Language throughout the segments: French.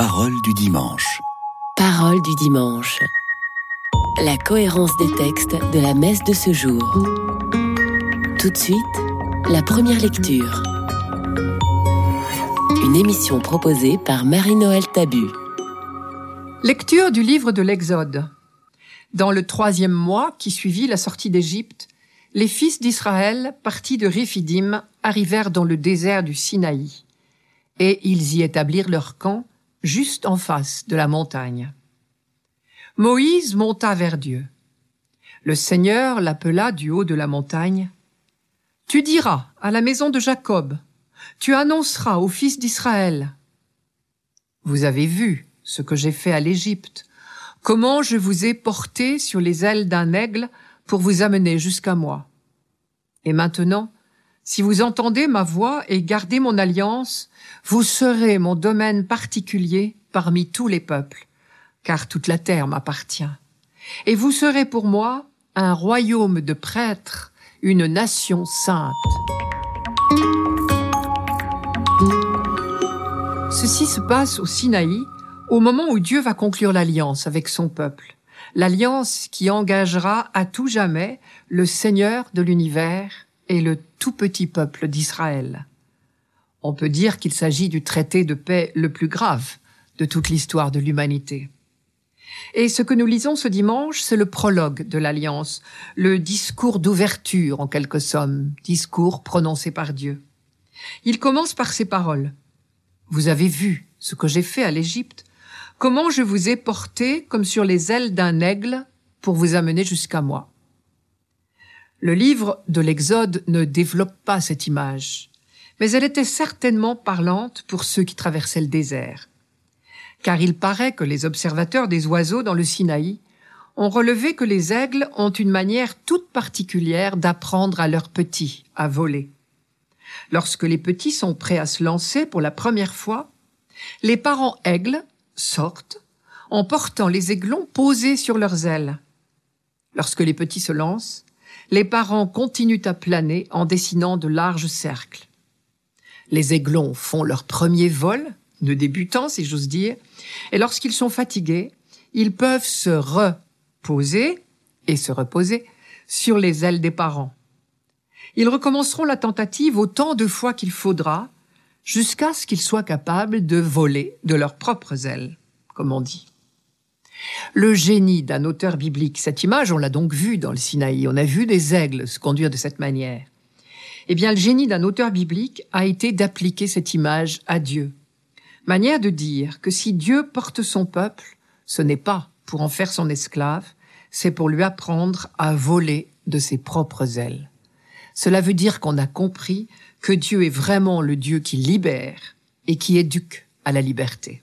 Parole du dimanche. Parole du dimanche. La cohérence des textes de la messe de ce jour. Tout de suite, la première lecture. Une émission proposée par Marie-Noël Tabu. Lecture du livre de l'Exode. Dans le troisième mois qui suivit la sortie d'Égypte, les fils d'Israël, partis de Réphidim, arrivèrent dans le désert du Sinaï, et ils y établirent leur camp juste en face de la montagne. Moïse monta vers Dieu. Le Seigneur l'appela du haut de la montagne. Tu diras à la maison de Jacob, tu annonceras aux fils d'Israël. Vous avez vu ce que j'ai fait à l'Égypte, comment je vous ai porté sur les ailes d'un aigle pour vous amener jusqu'à moi. Et maintenant, si vous entendez ma voix et gardez mon alliance, vous serez mon domaine particulier parmi tous les peuples, car toute la terre m'appartient. Et vous serez pour moi un royaume de prêtres, une nation sainte. Ceci se passe au Sinaï, au moment où Dieu va conclure l'alliance avec son peuple, l'alliance qui engagera à tout jamais le Seigneur de l'univers et le tout petit peuple d'Israël. On peut dire qu'il s'agit du traité de paix le plus grave de toute l'histoire de l'humanité. Et ce que nous lisons ce dimanche, c'est le prologue de l'Alliance, le discours d'ouverture en quelque somme, discours prononcé par Dieu. Il commence par ces paroles. Vous avez vu ce que j'ai fait à l'Égypte, comment je vous ai porté comme sur les ailes d'un aigle pour vous amener jusqu'à moi. Le livre de l'Exode ne développe pas cette image, mais elle était certainement parlante pour ceux qui traversaient le désert. Car il paraît que les observateurs des oiseaux dans le Sinaï ont relevé que les aigles ont une manière toute particulière d'apprendre à leurs petits à voler. Lorsque les petits sont prêts à se lancer pour la première fois, les parents aigles sortent en portant les aiglons posés sur leurs ailes. Lorsque les petits se lancent, les parents continuent à planer en dessinant de larges cercles. Les aiglons font leur premier vol, de débutants si j'ose dire, et lorsqu'ils sont fatigués, ils peuvent se reposer et se reposer sur les ailes des parents. Ils recommenceront la tentative autant de fois qu'il faudra, jusqu'à ce qu'ils soient capables de voler de leurs propres ailes, comme on dit. Le génie d'un auteur biblique, cette image, on l'a donc vue dans le Sinaï, on a vu des aigles se conduire de cette manière. Eh bien, le génie d'un auteur biblique a été d'appliquer cette image à Dieu. Manière de dire que si Dieu porte son peuple, ce n'est pas pour en faire son esclave, c'est pour lui apprendre à voler de ses propres ailes. Cela veut dire qu'on a compris que Dieu est vraiment le Dieu qui libère et qui éduque à la liberté.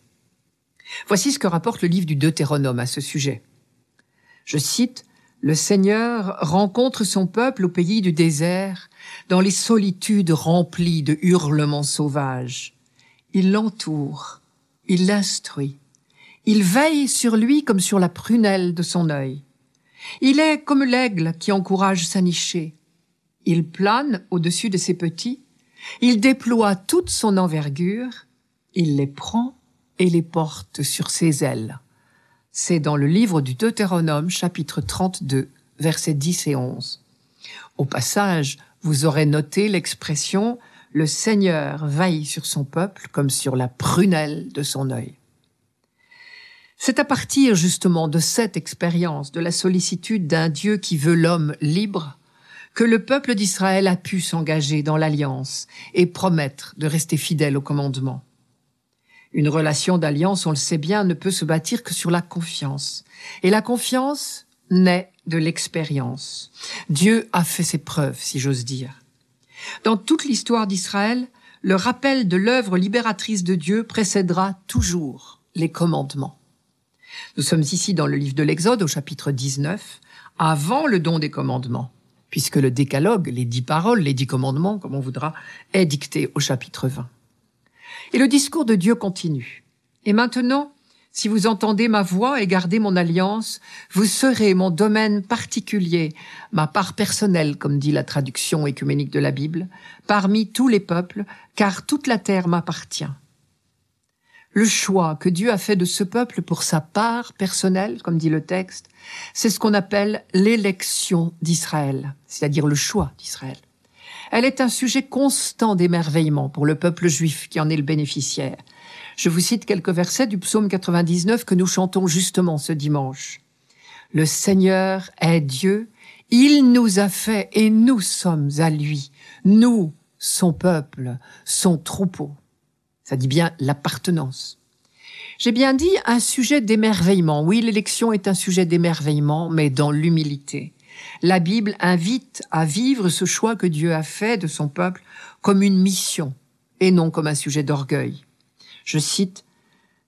Voici ce que rapporte le livre du Deutéronome à ce sujet. Je cite, Le Seigneur rencontre son peuple au pays du désert, dans les solitudes remplies de hurlements sauvages. Il l'entoure, il l'instruit, il veille sur lui comme sur la prunelle de son œil. Il est comme l'aigle qui encourage sa nichée. Il plane au-dessus de ses petits, il déploie toute son envergure, il les prend et les porte sur ses ailes. C'est dans le livre du Deutéronome chapitre 32 versets 10 et 11. Au passage, vous aurez noté l'expression le Seigneur veille sur son peuple comme sur la prunelle de son œil. C'est à partir justement de cette expérience de la sollicitude d'un Dieu qui veut l'homme libre que le peuple d'Israël a pu s'engager dans l'alliance et promettre de rester fidèle au commandement. Une relation d'alliance, on le sait bien, ne peut se bâtir que sur la confiance. Et la confiance naît de l'expérience. Dieu a fait ses preuves, si j'ose dire. Dans toute l'histoire d'Israël, le rappel de l'œuvre libératrice de Dieu précédera toujours les commandements. Nous sommes ici dans le livre de l'Exode au chapitre 19, avant le don des commandements, puisque le décalogue, les dix paroles, les dix commandements, comme on voudra, est dicté au chapitre 20. Et le discours de Dieu continue. Et maintenant, si vous entendez ma voix et gardez mon alliance, vous serez mon domaine particulier, ma part personnelle, comme dit la traduction écuménique de la Bible, parmi tous les peuples, car toute la terre m'appartient. Le choix que Dieu a fait de ce peuple pour sa part personnelle, comme dit le texte, c'est ce qu'on appelle l'élection d'Israël, c'est-à-dire le choix d'Israël. Elle est un sujet constant d'émerveillement pour le peuple juif qui en est le bénéficiaire. Je vous cite quelques versets du psaume 99 que nous chantons justement ce dimanche. Le Seigneur est Dieu, il nous a fait et nous sommes à lui, nous, son peuple, son troupeau. Ça dit bien l'appartenance. J'ai bien dit un sujet d'émerveillement. Oui, l'élection est un sujet d'émerveillement, mais dans l'humilité. La Bible invite à vivre ce choix que Dieu a fait de son peuple comme une mission et non comme un sujet d'orgueil. Je cite,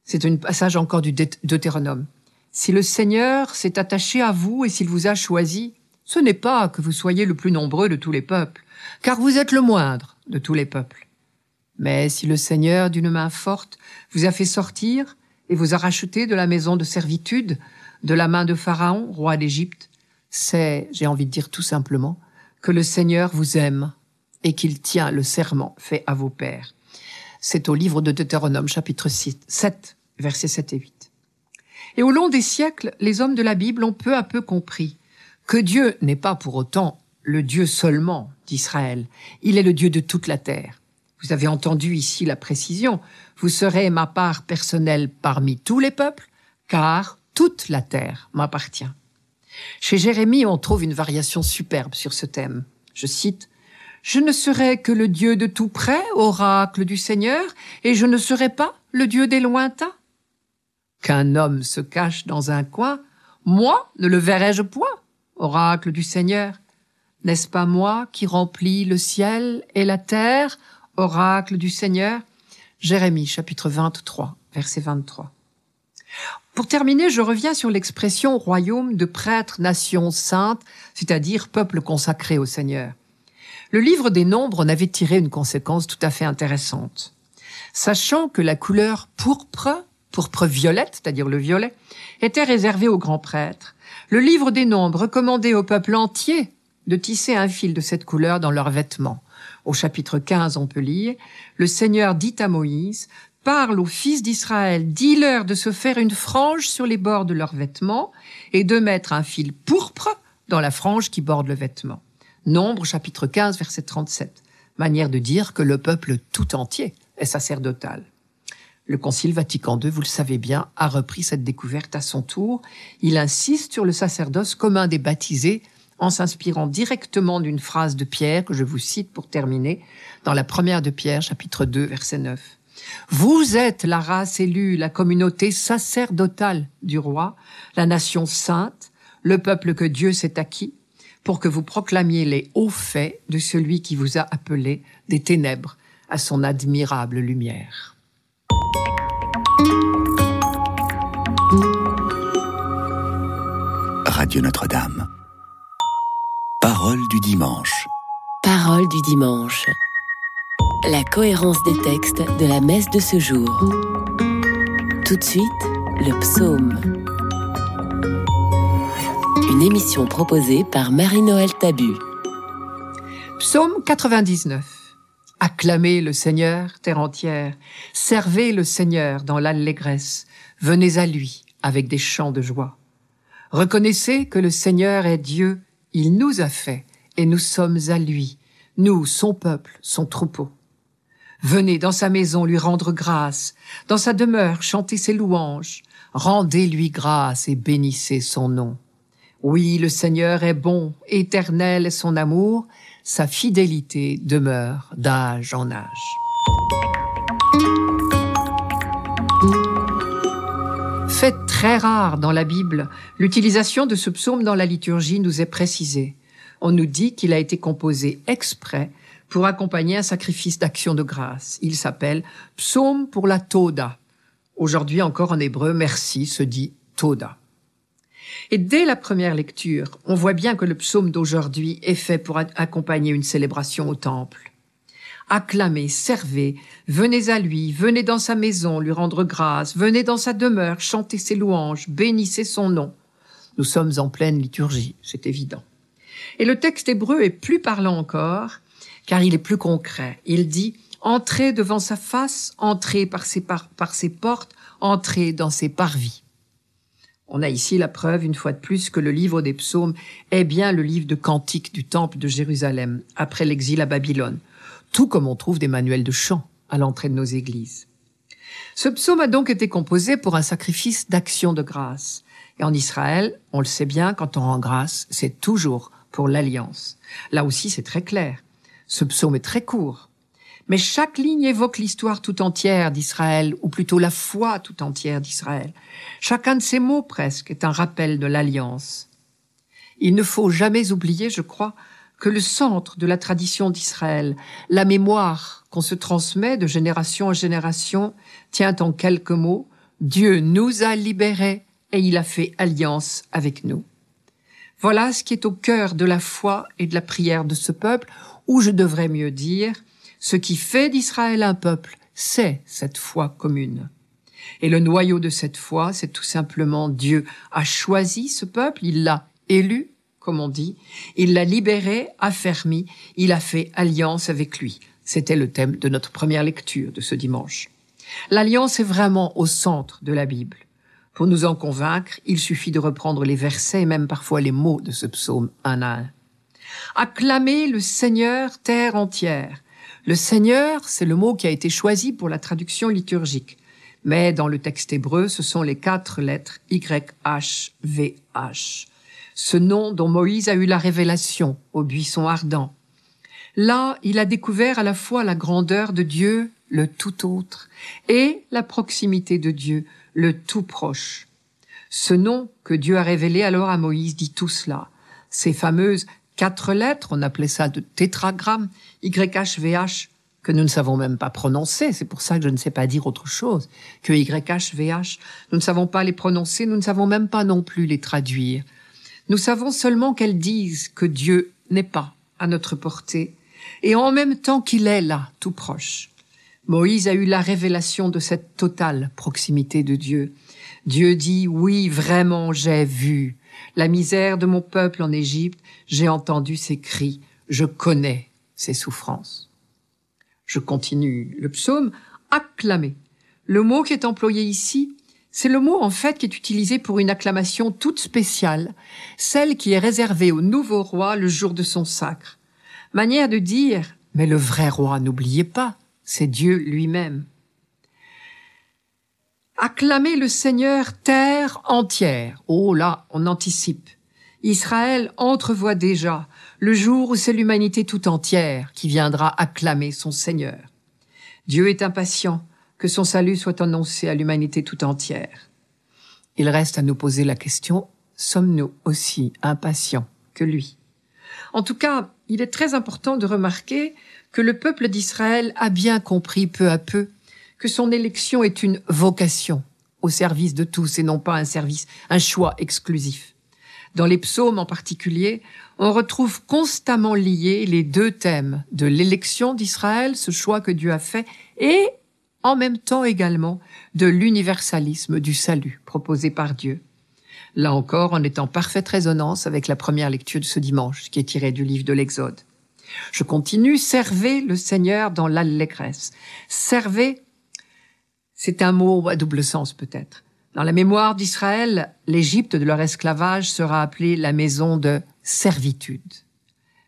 c'est un passage encore du Deutéronome. Si le Seigneur s'est attaché à vous et s'il vous a choisi, ce n'est pas que vous soyez le plus nombreux de tous les peuples, car vous êtes le moindre de tous les peuples. Mais si le Seigneur, d'une main forte, vous a fait sortir et vous a racheté de la maison de servitude, de la main de Pharaon, roi d'Égypte, c'est, j'ai envie de dire tout simplement, que le Seigneur vous aime et qu'il tient le serment fait à vos pères. C'est au livre de Deutéronome, chapitre 6, 7, versets 7 et 8. Et au long des siècles, les hommes de la Bible ont peu à peu compris que Dieu n'est pas pour autant le Dieu seulement d'Israël. Il est le Dieu de toute la terre. Vous avez entendu ici la précision. Vous serez ma part personnelle parmi tous les peuples, car toute la terre m'appartient. Chez Jérémie, on trouve une variation superbe sur ce thème. Je cite je ne serai que le Dieu de tout près, oracle du Seigneur, et je ne serai pas le Dieu des lointains. Qu'un homme se cache dans un coin, moi ne le verrai-je point, oracle du Seigneur. N'est-ce pas moi qui remplis le ciel et la terre, oracle du Seigneur? Jérémie chapitre 23, verset 23. Pour terminer, je reviens sur l'expression royaume de prêtres, nation sainte, c'est-à-dire peuple consacré au Seigneur le livre des nombres en avait tiré une conséquence tout à fait intéressante. Sachant que la couleur pourpre, pourpre violette, c'est-à-dire le violet, était réservée aux grands prêtres, le livre des nombres recommandait au peuple entier de tisser un fil de cette couleur dans leurs vêtements. Au chapitre 15, on peut lire, le Seigneur dit à Moïse, parle aux fils d'Israël, dis-leur de se faire une frange sur les bords de leurs vêtements et de mettre un fil pourpre dans la frange qui borde le vêtement. Nombre chapitre 15 verset 37. Manière de dire que le peuple tout entier est sacerdotal. Le Concile Vatican II, vous le savez bien, a repris cette découverte à son tour. Il insiste sur le sacerdoce commun des baptisés en s'inspirant directement d'une phrase de Pierre que je vous cite pour terminer dans la première de Pierre, chapitre 2, verset 9. Vous êtes la race élue, la communauté sacerdotale du roi, la nation sainte, le peuple que Dieu s'est acquis, pour que vous proclamiez les hauts faits de celui qui vous a appelé des ténèbres à son admirable lumière. Radio Notre-Dame. Parole du dimanche. Parole du dimanche. La cohérence des textes de la messe de ce jour. Tout de suite, le psaume. Une émission proposée par Marie-Noël Tabu. Psaume 99. Acclamez le Seigneur, terre entière. Servez le Seigneur dans l'allégresse. Venez à lui avec des chants de joie. Reconnaissez que le Seigneur est Dieu. Il nous a fait et nous sommes à lui. Nous, son peuple, son troupeau. Venez dans sa maison lui rendre grâce, dans sa demeure chanter ses louanges. Rendez-lui grâce et bénissez son nom. Oui, le Seigneur est bon, éternel son amour, sa fidélité demeure d'âge en âge. Fait très rare dans la Bible, l'utilisation de ce psaume dans la liturgie nous est précisée. On nous dit qu'il a été composé exprès pour accompagner un sacrifice d'action de grâce. Il s'appelle Psaume pour la Toda. Aujourd'hui encore en hébreu, merci se dit Toda. Et dès la première lecture, on voit bien que le psaume d'aujourd'hui est fait pour accompagner une célébration au temple. Acclamez, servez, venez à lui, venez dans sa maison lui rendre grâce, venez dans sa demeure chanter ses louanges, bénissez son nom. Nous sommes en pleine liturgie, c'est évident. Et le texte hébreu est plus parlant encore, car il est plus concret. Il dit Entrez devant sa face, entrez par ses, par, par ses portes, entrez dans ses parvis. On a ici la preuve, une fois de plus, que le livre des psaumes est bien le livre de cantiques du temple de Jérusalem, après l'exil à Babylone, tout comme on trouve des manuels de chant à l'entrée de nos églises. Ce psaume a donc été composé pour un sacrifice d'action de grâce. Et en Israël, on le sait bien, quand on rend grâce, c'est toujours pour l'alliance. Là aussi, c'est très clair. Ce psaume est très court, mais chaque ligne évoque l'histoire tout entière d'Israël, ou plutôt la foi tout entière d'Israël. Chacun de ces mots presque est un rappel de l'alliance. Il ne faut jamais oublier, je crois, que le centre de la tradition d'Israël, la mémoire qu'on se transmet de génération en génération, tient en quelques mots Dieu nous a libérés et il a fait alliance avec nous. Voilà ce qui est au cœur de la foi et de la prière de ce peuple, ou je devrais mieux dire, ce qui fait d'Israël un peuple, c'est cette foi commune. Et le noyau de cette foi, c'est tout simplement Dieu a choisi ce peuple, il l'a élu, comme on dit, il l'a libéré, affermi, il a fait alliance avec lui. C'était le thème de notre première lecture de ce dimanche. L'alliance est vraiment au centre de la Bible. Pour nous en convaincre, il suffit de reprendre les versets et même parfois les mots de ce psaume un à un. Acclamez le Seigneur terre entière. Le Seigneur, c'est le mot qui a été choisi pour la traduction liturgique. Mais dans le texte hébreu, ce sont les quatre lettres YHVH. Ce nom dont Moïse a eu la révélation au buisson ardent. Là, il a découvert à la fois la grandeur de Dieu, le tout autre, et la proximité de Dieu, le tout proche. Ce nom que Dieu a révélé alors à Moïse dit tout cela. Ces fameuses quatre lettres, on appelait ça de tétragramme, YHVH, que nous ne savons même pas prononcer. C'est pour ça que je ne sais pas dire autre chose que YHVH. Nous ne savons pas les prononcer, nous ne savons même pas non plus les traduire. Nous savons seulement qu'elles disent que Dieu n'est pas à notre portée et en même temps qu'il est là, tout proche. Moïse a eu la révélation de cette totale proximité de Dieu. Dieu dit, oui, vraiment, j'ai vu la misère de mon peuple en Égypte, j'ai entendu ses cris, je connais ses souffrances. Je continue le psaume, acclamer. Le mot qui est employé ici, c'est le mot en fait qui est utilisé pour une acclamation toute spéciale, celle qui est réservée au nouveau roi le jour de son sacre. Manière de dire, mais le vrai roi, n'oubliez pas, c'est Dieu lui-même. Acclamer le Seigneur terre entière. Oh là, on anticipe. Israël entrevoit déjà le jour où c'est l'humanité tout entière qui viendra acclamer son Seigneur. Dieu est impatient que son salut soit annoncé à l'humanité tout entière. Il reste à nous poser la question, sommes-nous aussi impatients que lui? En tout cas, il est très important de remarquer que le peuple d'Israël a bien compris peu à peu que son élection est une vocation au service de tous et non pas un service, un choix exclusif. Dans les psaumes en particulier, on retrouve constamment liés les deux thèmes de l'élection d'Israël, ce choix que Dieu a fait, et en même temps également de l'universalisme du salut proposé par Dieu. Là encore, on est en parfaite résonance avec la première lecture de ce dimanche, qui est tirée du livre de l'Exode. Je continue, servez le Seigneur dans l'allégresse. Servez c'est un mot à double sens peut-être. Dans la mémoire d'Israël, l'Égypte de leur esclavage sera appelée la maison de servitude.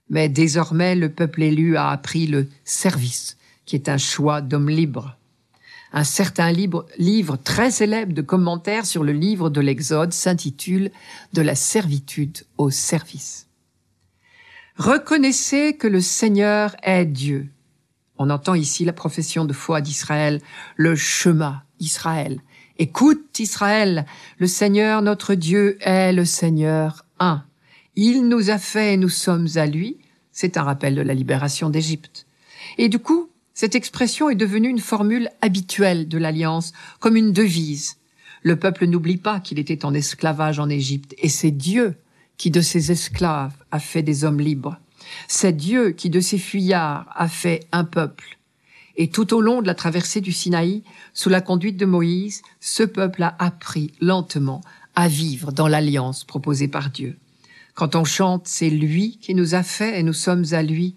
Mais désormais, le peuple élu a appris le service, qui est un choix d'homme libre. Un certain livre, livre très célèbre de commentaires sur le livre de l'Exode s'intitule De la servitude au service. Reconnaissez que le Seigneur est Dieu on entend ici la profession de foi d'Israël, le chemin Israël. Écoute Israël, le Seigneur notre Dieu est le Seigneur un. Il nous a fait et nous sommes à lui. C'est un rappel de la libération d'Égypte. Et du coup, cette expression est devenue une formule habituelle de l'Alliance, comme une devise. Le peuple n'oublie pas qu'il était en esclavage en Égypte, et c'est Dieu qui, de ses esclaves, a fait des hommes libres. C'est Dieu qui, de ses fuyards, a fait un peuple. Et tout au long de la traversée du Sinaï, sous la conduite de Moïse, ce peuple a appris lentement à vivre dans l'alliance proposée par Dieu. Quand on chante, c'est lui qui nous a fait et nous sommes à lui.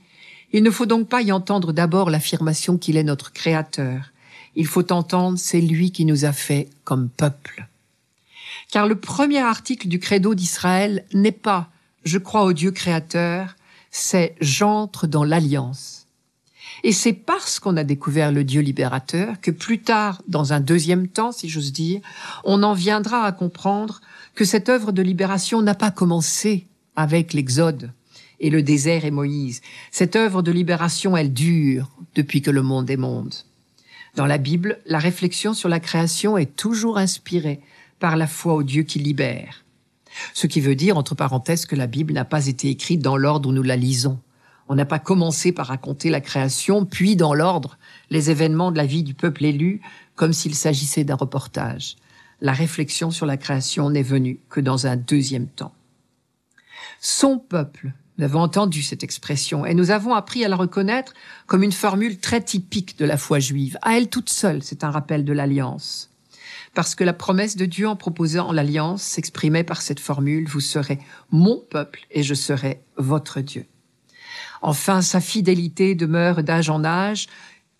Il ne faut donc pas y entendre d'abord l'affirmation qu'il est notre Créateur. Il faut entendre c'est lui qui nous a fait comme peuple. Car le premier article du credo d'Israël n'est pas je crois au Dieu créateur, c'est j'entre dans l'alliance. Et c'est parce qu'on a découvert le Dieu libérateur que plus tard, dans un deuxième temps, si j'ose dire, on en viendra à comprendre que cette œuvre de libération n'a pas commencé avec l'Exode et le désert et Moïse. Cette œuvre de libération, elle dure depuis que le monde est monde. Dans la Bible, la réflexion sur la création est toujours inspirée par la foi au Dieu qui libère. Ce qui veut dire, entre parenthèses, que la Bible n'a pas été écrite dans l'ordre où nous la lisons. On n'a pas commencé par raconter la création, puis dans l'ordre, les événements de la vie du peuple élu, comme s'il s'agissait d'un reportage. La réflexion sur la création n'est venue que dans un deuxième temps. Son peuple, nous avons entendu cette expression et nous avons appris à la reconnaître comme une formule très typique de la foi juive. À elle toute seule, c'est un rappel de l'alliance. Parce que la promesse de Dieu en proposant l'alliance s'exprimait par cette formule, vous serez mon peuple et je serai votre Dieu. Enfin, sa fidélité demeure d'âge en âge.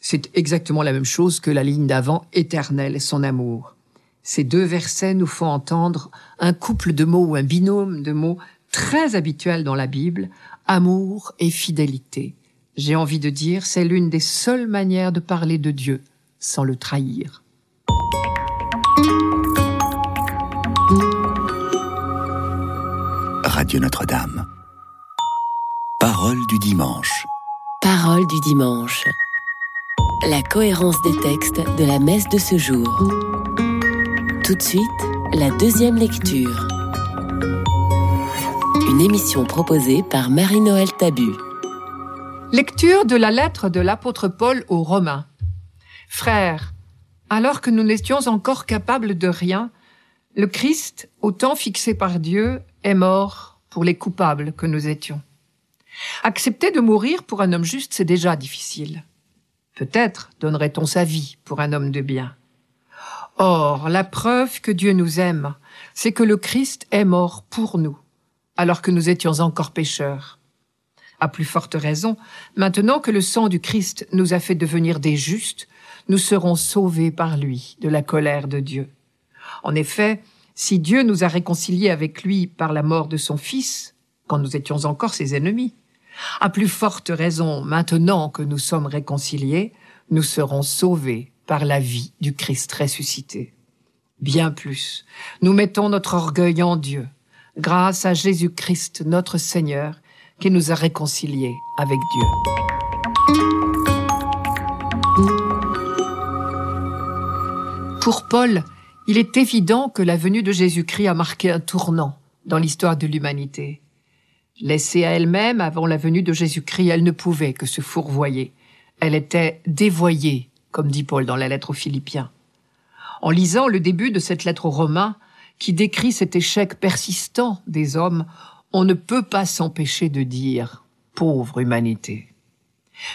C'est exactement la même chose que la ligne d'avant, éternelle, son amour. Ces deux versets nous font entendre un couple de mots ou un binôme de mots très habituel dans la Bible, amour et fidélité. J'ai envie de dire, c'est l'une des seules manières de parler de Dieu sans le trahir. Radio Notre-Dame. Parole du dimanche. Parole du dimanche. La cohérence des textes de la messe de ce jour. Tout de suite, la deuxième lecture. Une émission proposée par Marie-Noël Tabu. Lecture de la lettre de l'apôtre Paul aux Romains. Frères, alors que nous n'étions encore capables de rien, le Christ, au temps fixé par Dieu, est mort pour les coupables que nous étions. Accepter de mourir pour un homme juste, c'est déjà difficile. Peut-être donnerait-on sa vie pour un homme de bien. Or, la preuve que Dieu nous aime, c'est que le Christ est mort pour nous, alors que nous étions encore pécheurs. À plus forte raison, maintenant que le sang du Christ nous a fait devenir des justes, nous serons sauvés par lui de la colère de Dieu. En effet, si Dieu nous a réconciliés avec lui par la mort de son Fils, quand nous étions encore ses ennemis, à plus forte raison, maintenant que nous sommes réconciliés, nous serons sauvés par la vie du Christ ressuscité. Bien plus, nous mettons notre orgueil en Dieu, grâce à Jésus-Christ notre Seigneur, qui nous a réconciliés avec Dieu. Pour Paul, il est évident que la venue de Jésus-Christ a marqué un tournant dans l'histoire de l'humanité. Laissée à elle-même avant la venue de Jésus-Christ, elle ne pouvait que se fourvoyer. Elle était dévoyée, comme dit Paul dans la lettre aux Philippiens. En lisant le début de cette lettre aux Romains, qui décrit cet échec persistant des hommes, on ne peut pas s'empêcher de dire pauvre humanité.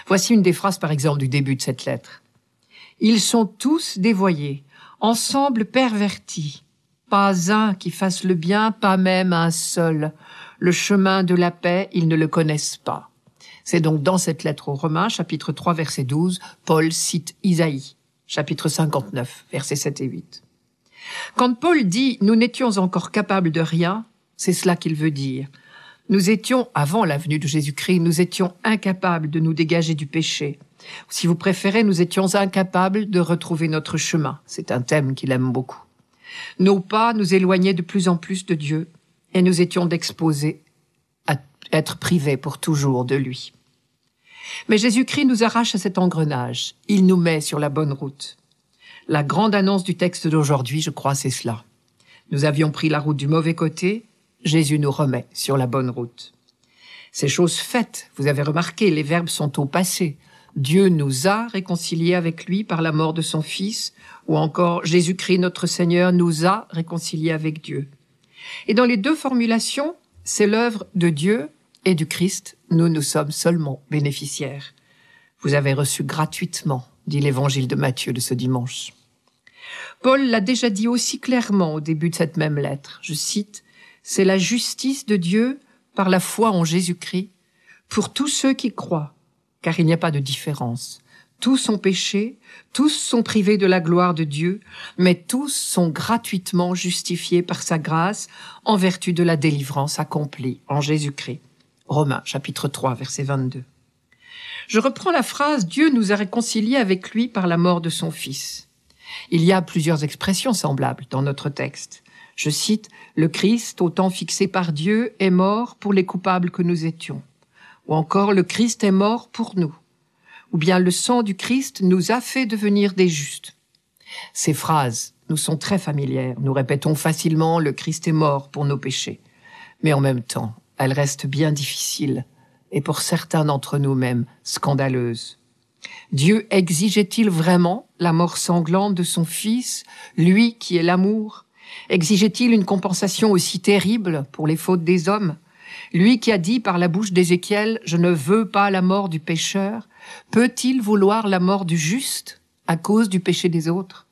Voici une des phrases, par exemple, du début de cette lettre. Ils sont tous dévoyés, ensemble pervertis. Pas un qui fasse le bien, pas même un seul. Le chemin de la paix, ils ne le connaissent pas. C'est donc dans cette lettre aux Romains, chapitre 3, verset 12, Paul cite Isaïe, chapitre 59, versets 7 et 8. Quand Paul dit nous n'étions encore capables de rien, c'est cela qu'il veut dire. Nous étions, avant la venue de Jésus-Christ, nous étions incapables de nous dégager du péché. Si vous préférez, nous étions incapables de retrouver notre chemin. C'est un thème qu'il aime beaucoup. Nos pas nous éloignaient de plus en plus de Dieu et nous étions d'exposés à être privés pour toujours de lui. Mais Jésus-Christ nous arrache à cet engrenage. Il nous met sur la bonne route. La grande annonce du texte d'aujourd'hui, je crois, c'est cela. Nous avions pris la route du mauvais côté, Jésus nous remet sur la bonne route. Ces choses faites, vous avez remarqué, les verbes sont au passé. Dieu nous a réconciliés avec lui par la mort de son Fils, ou encore Jésus-Christ notre Seigneur nous a réconciliés avec Dieu. Et dans les deux formulations, c'est l'œuvre de Dieu et du Christ, nous nous sommes seulement bénéficiaires. Vous avez reçu gratuitement, dit l'évangile de Matthieu de ce dimanche. Paul l'a déjà dit aussi clairement au début de cette même lettre. Je cite, C'est la justice de Dieu par la foi en Jésus-Christ pour tous ceux qui croient, car il n'y a pas de différence. Tous sont péchés, tous sont privés de la gloire de Dieu, mais tous sont gratuitement justifiés par sa grâce en vertu de la délivrance accomplie en Jésus-Christ. Romains chapitre 3 verset 22. Je reprends la phrase Dieu nous a réconciliés avec lui par la mort de son Fils. Il y a plusieurs expressions semblables dans notre texte. Je cite Le Christ, au temps fixé par Dieu, est mort pour les coupables que nous étions. Ou encore Le Christ est mort pour nous ou bien le sang du Christ nous a fait devenir des justes. Ces phrases nous sont très familières. Nous répétons facilement le Christ est mort pour nos péchés. Mais en même temps, elles restent bien difficiles et pour certains d'entre nous même scandaleuses. Dieu exigeait-il vraiment la mort sanglante de son Fils, lui qui est l'amour? Exigeait-il une compensation aussi terrible pour les fautes des hommes? Lui qui a dit par la bouche d'Ézéchiel, Je ne veux pas la mort du pécheur, Peut-il vouloir la mort du juste à cause du péché des autres?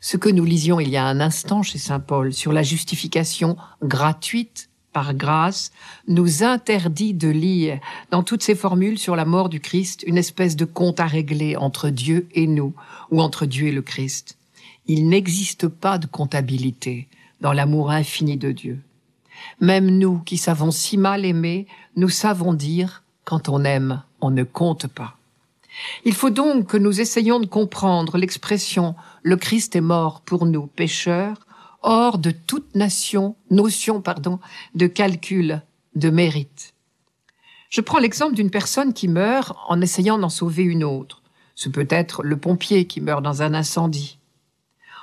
Ce que nous lisions il y a un instant chez Saint Paul sur la justification gratuite par grâce nous interdit de lire dans toutes ces formules sur la mort du Christ une espèce de compte à régler entre Dieu et nous ou entre Dieu et le Christ. Il n'existe pas de comptabilité dans l'amour infini de Dieu. Même nous qui savons si mal aimer, nous savons dire quand on aime, on ne compte pas. Il faut donc que nous essayions de comprendre l'expression le Christ est mort pour nous pécheurs hors de toute nation, notion pardon, de calcul, de mérite. Je prends l'exemple d'une personne qui meurt en essayant d'en sauver une autre. Ce peut être le pompier qui meurt dans un incendie.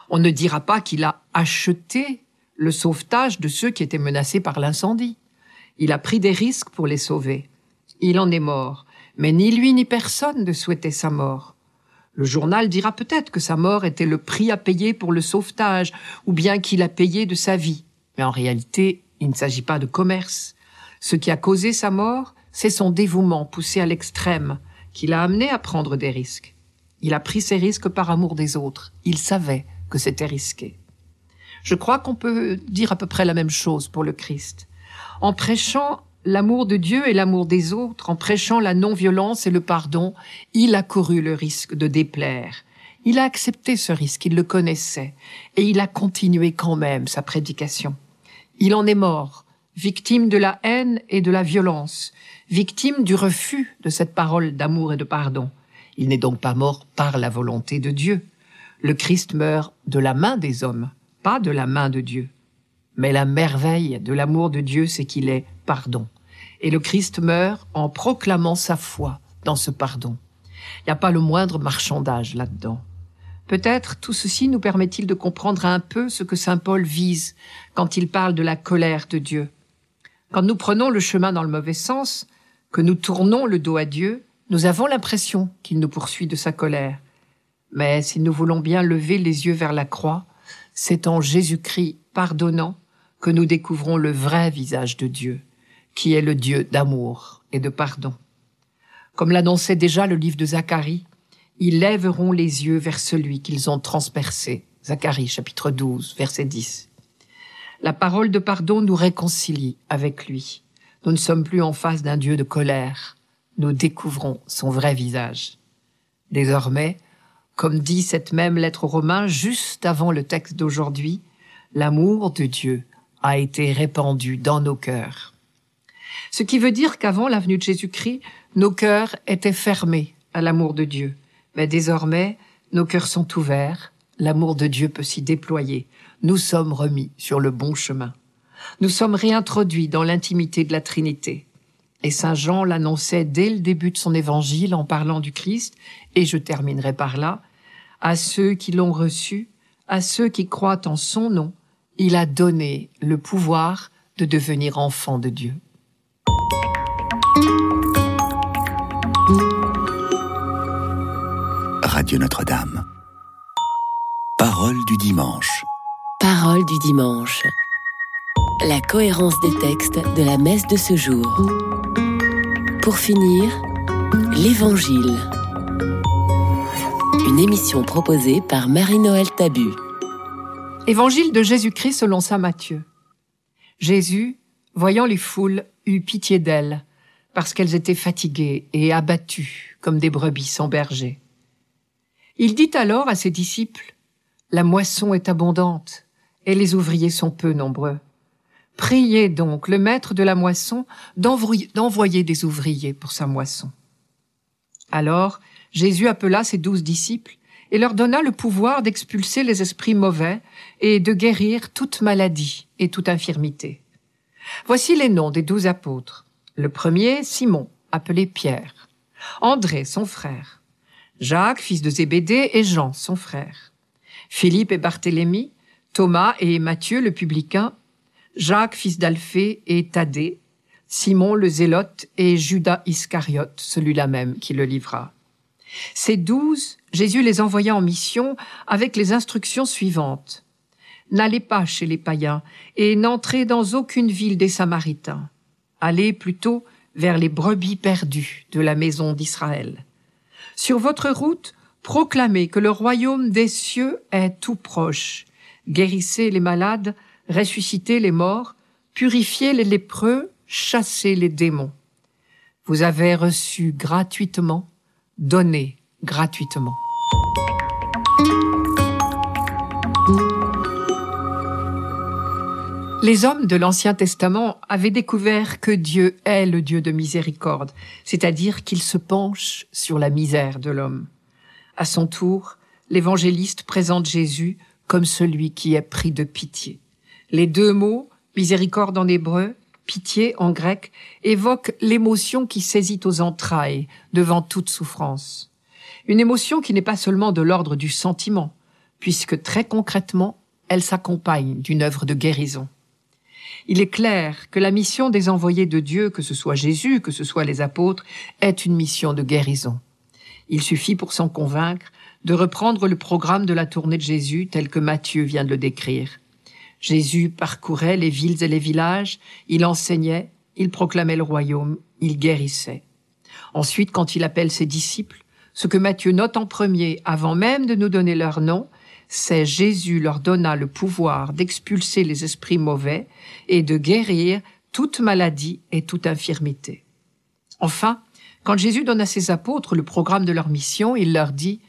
On ne dira pas qu'il a acheté le sauvetage de ceux qui étaient menacés par l'incendie. Il a pris des risques pour les sauver il en est mort. Mais ni lui ni personne ne souhaitait sa mort. Le journal dira peut-être que sa mort était le prix à payer pour le sauvetage, ou bien qu'il a payé de sa vie. Mais en réalité, il ne s'agit pas de commerce. Ce qui a causé sa mort, c'est son dévouement poussé à l'extrême, qui l'a amené à prendre des risques. Il a pris ces risques par amour des autres. Il savait que c'était risqué. Je crois qu'on peut dire à peu près la même chose pour le Christ. En prêchant l'amour de Dieu et l'amour des autres, en prêchant la non-violence et le pardon, il a couru le risque de déplaire. Il a accepté ce risque, il le connaissait, et il a continué quand même sa prédication. Il en est mort, victime de la haine et de la violence, victime du refus de cette parole d'amour et de pardon. Il n'est donc pas mort par la volonté de Dieu. Le Christ meurt de la main des hommes, pas de la main de Dieu. Mais la merveille de l'amour de Dieu, c'est qu'il est pardon. Et le Christ meurt en proclamant sa foi dans ce pardon. Il n'y a pas le moindre marchandage là-dedans. Peut-être tout ceci nous permet-il de comprendre un peu ce que Saint Paul vise quand il parle de la colère de Dieu. Quand nous prenons le chemin dans le mauvais sens, que nous tournons le dos à Dieu, nous avons l'impression qu'il nous poursuit de sa colère. Mais si nous voulons bien lever les yeux vers la croix, c'est en Jésus-Christ pardonnant que nous découvrons le vrai visage de Dieu, qui est le Dieu d'amour et de pardon. Comme l'annonçait déjà le livre de Zacharie, ils lèveront les yeux vers celui qu'ils ont transpercé. Zacharie chapitre 12, verset 10. La parole de pardon nous réconcilie avec lui. Nous ne sommes plus en face d'un Dieu de colère. Nous découvrons son vrai visage. Désormais, comme dit cette même lettre aux Romains juste avant le texte d'aujourd'hui, l'amour de Dieu a été répandu dans nos cœurs. Ce qui veut dire qu'avant la venue de Jésus-Christ, nos cœurs étaient fermés à l'amour de Dieu. Mais désormais, nos cœurs sont ouverts, l'amour de Dieu peut s'y déployer. Nous sommes remis sur le bon chemin. Nous sommes réintroduits dans l'intimité de la Trinité. Et Saint Jean l'annonçait dès le début de son évangile en parlant du Christ, et je terminerai par là, à ceux qui l'ont reçu, à ceux qui croient en son nom, il a donné le pouvoir de devenir enfant de Dieu. Radio Notre-Dame. Parole du dimanche. Parole du dimanche. La cohérence des textes de la messe de ce jour. Pour finir, l'Évangile. Une émission proposée par Marie-Noël Tabu. Évangile de Jésus-Christ selon saint Matthieu. Jésus, voyant les foules, eut pitié d'elles, parce qu'elles étaient fatiguées et abattues comme des brebis sans berger. Il dit alors à ses disciples, La moisson est abondante, et les ouvriers sont peu nombreux. Priez donc le maître de la moisson d'envoyer des ouvriers pour sa moisson. Alors Jésus appela ses douze disciples et leur donna le pouvoir d'expulser les esprits mauvais et de guérir toute maladie et toute infirmité. Voici les noms des douze apôtres. Le premier, Simon, appelé Pierre. André, son frère. Jacques, fils de Zébédée, et Jean, son frère. Philippe et Barthélemy, Thomas et Matthieu, le publicain, Jacques, fils d'Alphée, et Thaddée, Simon le Zélote et Judas Iscariote, celui-là même qui le livra. Ces douze, Jésus les envoya en mission avec les instructions suivantes. N'allez pas chez les païens et n'entrez dans aucune ville des Samaritains. Allez plutôt vers les brebis perdues de la maison d'Israël. Sur votre route, proclamez que le royaume des cieux est tout proche. Guérissez les malades, ressuscitez les morts, purifiez les lépreux, chassez les démons. Vous avez reçu gratuitement, donnez gratuitement. Les hommes de l'Ancien Testament avaient découvert que Dieu est le Dieu de miséricorde, c'est-à-dire qu'il se penche sur la misère de l'homme. À son tour, l'évangéliste présente Jésus comme celui qui est pris de pitié. Les deux mots, miséricorde en hébreu, pitié en grec, évoquent l'émotion qui saisit aux entrailles devant toute souffrance. Une émotion qui n'est pas seulement de l'ordre du sentiment, puisque très concrètement, elle s'accompagne d'une œuvre de guérison. Il est clair que la mission des envoyés de Dieu, que ce soit Jésus, que ce soit les apôtres, est une mission de guérison. Il suffit pour s'en convaincre de reprendre le programme de la tournée de Jésus tel que Matthieu vient de le décrire. Jésus parcourait les villes et les villages, il enseignait, il proclamait le royaume, il guérissait. Ensuite, quand il appelle ses disciples, ce que Matthieu note en premier, avant même de nous donner leur nom, c'est Jésus leur donna le pouvoir d'expulser les esprits mauvais et de guérir toute maladie et toute infirmité. Enfin, quand Jésus donne à ses apôtres le programme de leur mission, il leur dit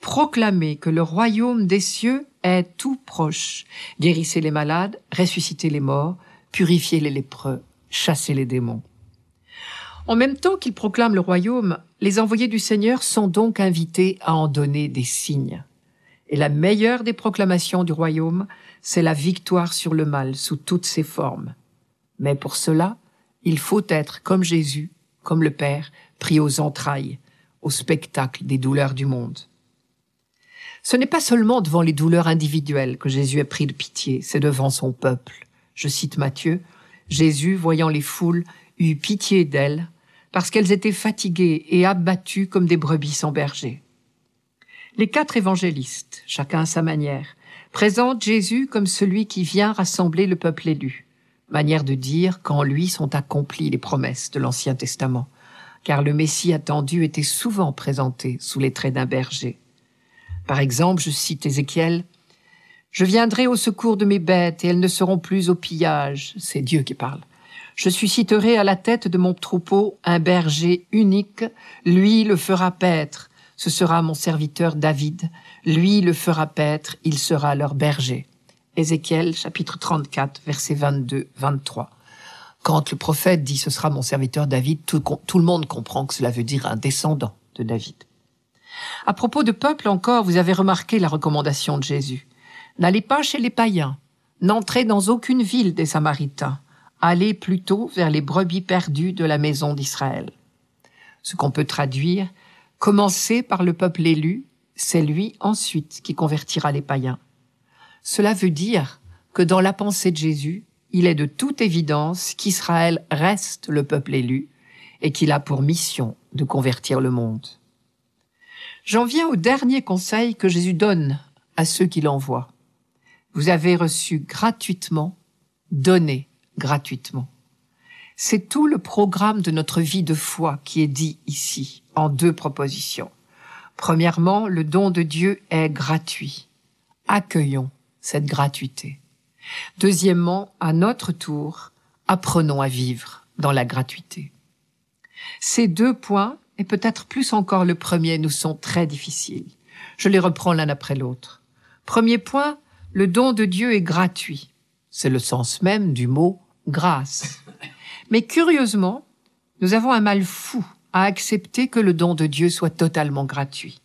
Proclamez que le royaume des cieux est tout proche. Guérissez les malades, ressuscitez les morts, purifiez les lépreux, chassez les démons. En même temps qu'il proclame le royaume, les envoyés du Seigneur sont donc invités à en donner des signes. Et la meilleure des proclamations du royaume, c'est la victoire sur le mal sous toutes ses formes. Mais pour cela, il faut être comme Jésus, comme le Père, pris aux entrailles, au spectacle des douleurs du monde. Ce n'est pas seulement devant les douleurs individuelles que Jésus est pris de pitié, c'est devant son peuple. Je cite Matthieu, Jésus, voyant les foules, eut pitié d'elles parce qu'elles étaient fatiguées et abattues comme des brebis sans berger. Les quatre évangélistes, chacun à sa manière, présentent Jésus comme celui qui vient rassembler le peuple élu, manière de dire qu'en lui sont accomplies les promesses de l'Ancien Testament, car le Messie attendu était souvent présenté sous les traits d'un berger. Par exemple, je cite Ézéchiel, Je viendrai au secours de mes bêtes et elles ne seront plus au pillage. C'est Dieu qui parle. Je susciterai à la tête de mon troupeau un berger unique, lui le fera paître. Ce sera mon serviteur David, lui le fera paître, il sera leur berger. Ézéchiel chapitre 34 verset 22 23. Quand le prophète dit ce sera mon serviteur David, tout, tout le monde comprend que cela veut dire un descendant de David. À propos de peuple encore, vous avez remarqué la recommandation de Jésus. N'allez pas chez les païens, n'entrez dans aucune ville des Samaritains, Aller plutôt vers les brebis perdues de la maison d'Israël. Ce qu'on peut traduire, commencer par le peuple élu, c'est lui ensuite qui convertira les païens. Cela veut dire que dans la pensée de Jésus, il est de toute évidence qu'Israël reste le peuple élu et qu'il a pour mission de convertir le monde. J'en viens au dernier conseil que Jésus donne à ceux qui l'envoient. Vous avez reçu gratuitement, donné gratuitement. C'est tout le programme de notre vie de foi qui est dit ici, en deux propositions. Premièrement, le don de Dieu est gratuit. Accueillons cette gratuité. Deuxièmement, à notre tour, apprenons à vivre dans la gratuité. Ces deux points, et peut-être plus encore le premier, nous sont très difficiles. Je les reprends l'un après l'autre. Premier point, le don de Dieu est gratuit. C'est le sens même du mot grâce. Mais curieusement, nous avons un mal fou à accepter que le don de Dieu soit totalement gratuit.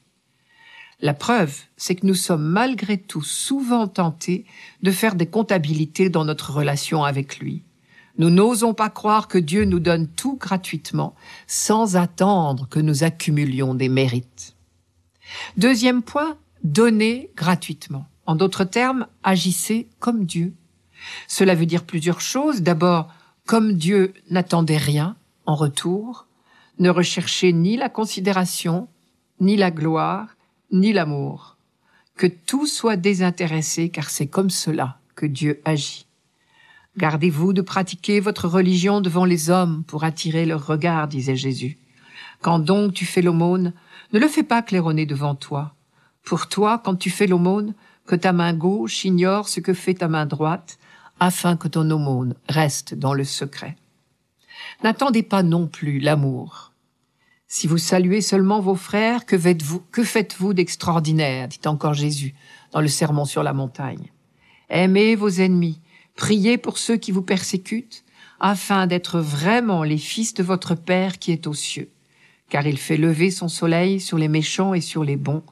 La preuve, c'est que nous sommes malgré tout souvent tentés de faire des comptabilités dans notre relation avec lui. Nous n'osons pas croire que Dieu nous donne tout gratuitement sans attendre que nous accumulions des mérites. Deuxième point, donner gratuitement. En d'autres termes, agissez comme Dieu. Cela veut dire plusieurs choses. D'abord, comme Dieu n'attendait rien en retour, ne recherchez ni la considération, ni la gloire, ni l'amour. Que tout soit désintéressé, car c'est comme cela que Dieu agit. Gardez-vous de pratiquer votre religion devant les hommes pour attirer leur regard, disait Jésus. Quand donc tu fais l'aumône, ne le fais pas claironner devant toi. Pour toi, quand tu fais l'aumône, que ta main gauche ignore ce que fait ta main droite, afin que ton aumône reste dans le secret. N'attendez pas non plus l'amour. Si vous saluez seulement vos frères, que faites-vous, que faites-vous d'extraordinaire, dit encore Jésus dans le sermon sur la montagne. Aimez vos ennemis, priez pour ceux qui vous persécutent, afin d'être vraiment les fils de votre Père qui est aux cieux. Car il fait lever son soleil sur les méchants et sur les bons,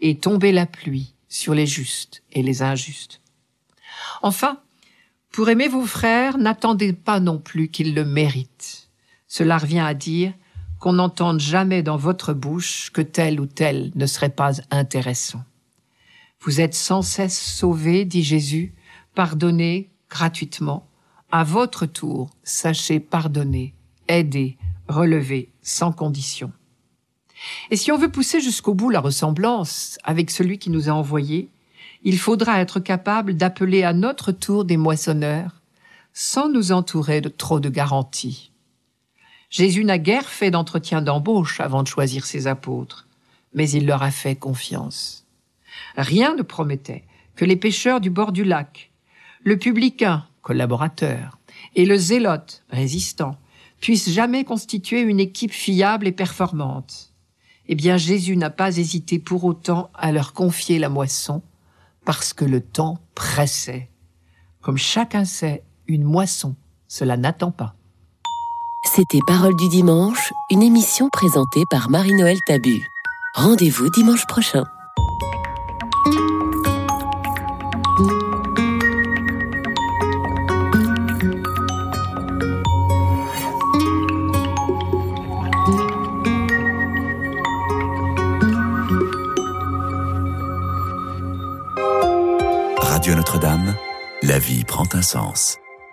et tomber la pluie sur les justes et les injustes. Enfin, pour aimer vos frères, n'attendez pas non plus qu'ils le méritent. Cela revient à dire qu'on n'entende jamais dans votre bouche que tel ou tel ne serait pas intéressant. Vous êtes sans cesse sauvés, dit Jésus, pardonnez gratuitement. À votre tour, sachez pardonner, aider, relever, sans condition. Et si on veut pousser jusqu'au bout la ressemblance avec celui qui nous a envoyés, il faudra être capable d'appeler à notre tour des moissonneurs, sans nous entourer de trop de garanties. Jésus n'a guère fait d'entretien d'embauche avant de choisir ses apôtres, mais il leur a fait confiance. Rien ne promettait que les pêcheurs du bord du lac, le publicain, collaborateur, et le zélote, résistant, puissent jamais constituer une équipe fiable et performante. Eh bien, Jésus n'a pas hésité pour autant à leur confier la moisson, parce que le temps pressait. Comme chacun sait, une moisson, cela n'attend pas. C'était Parole du dimanche, une émission présentée par Marie-Noël Tabu. Rendez-vous dimanche prochain. Vie prend un sens.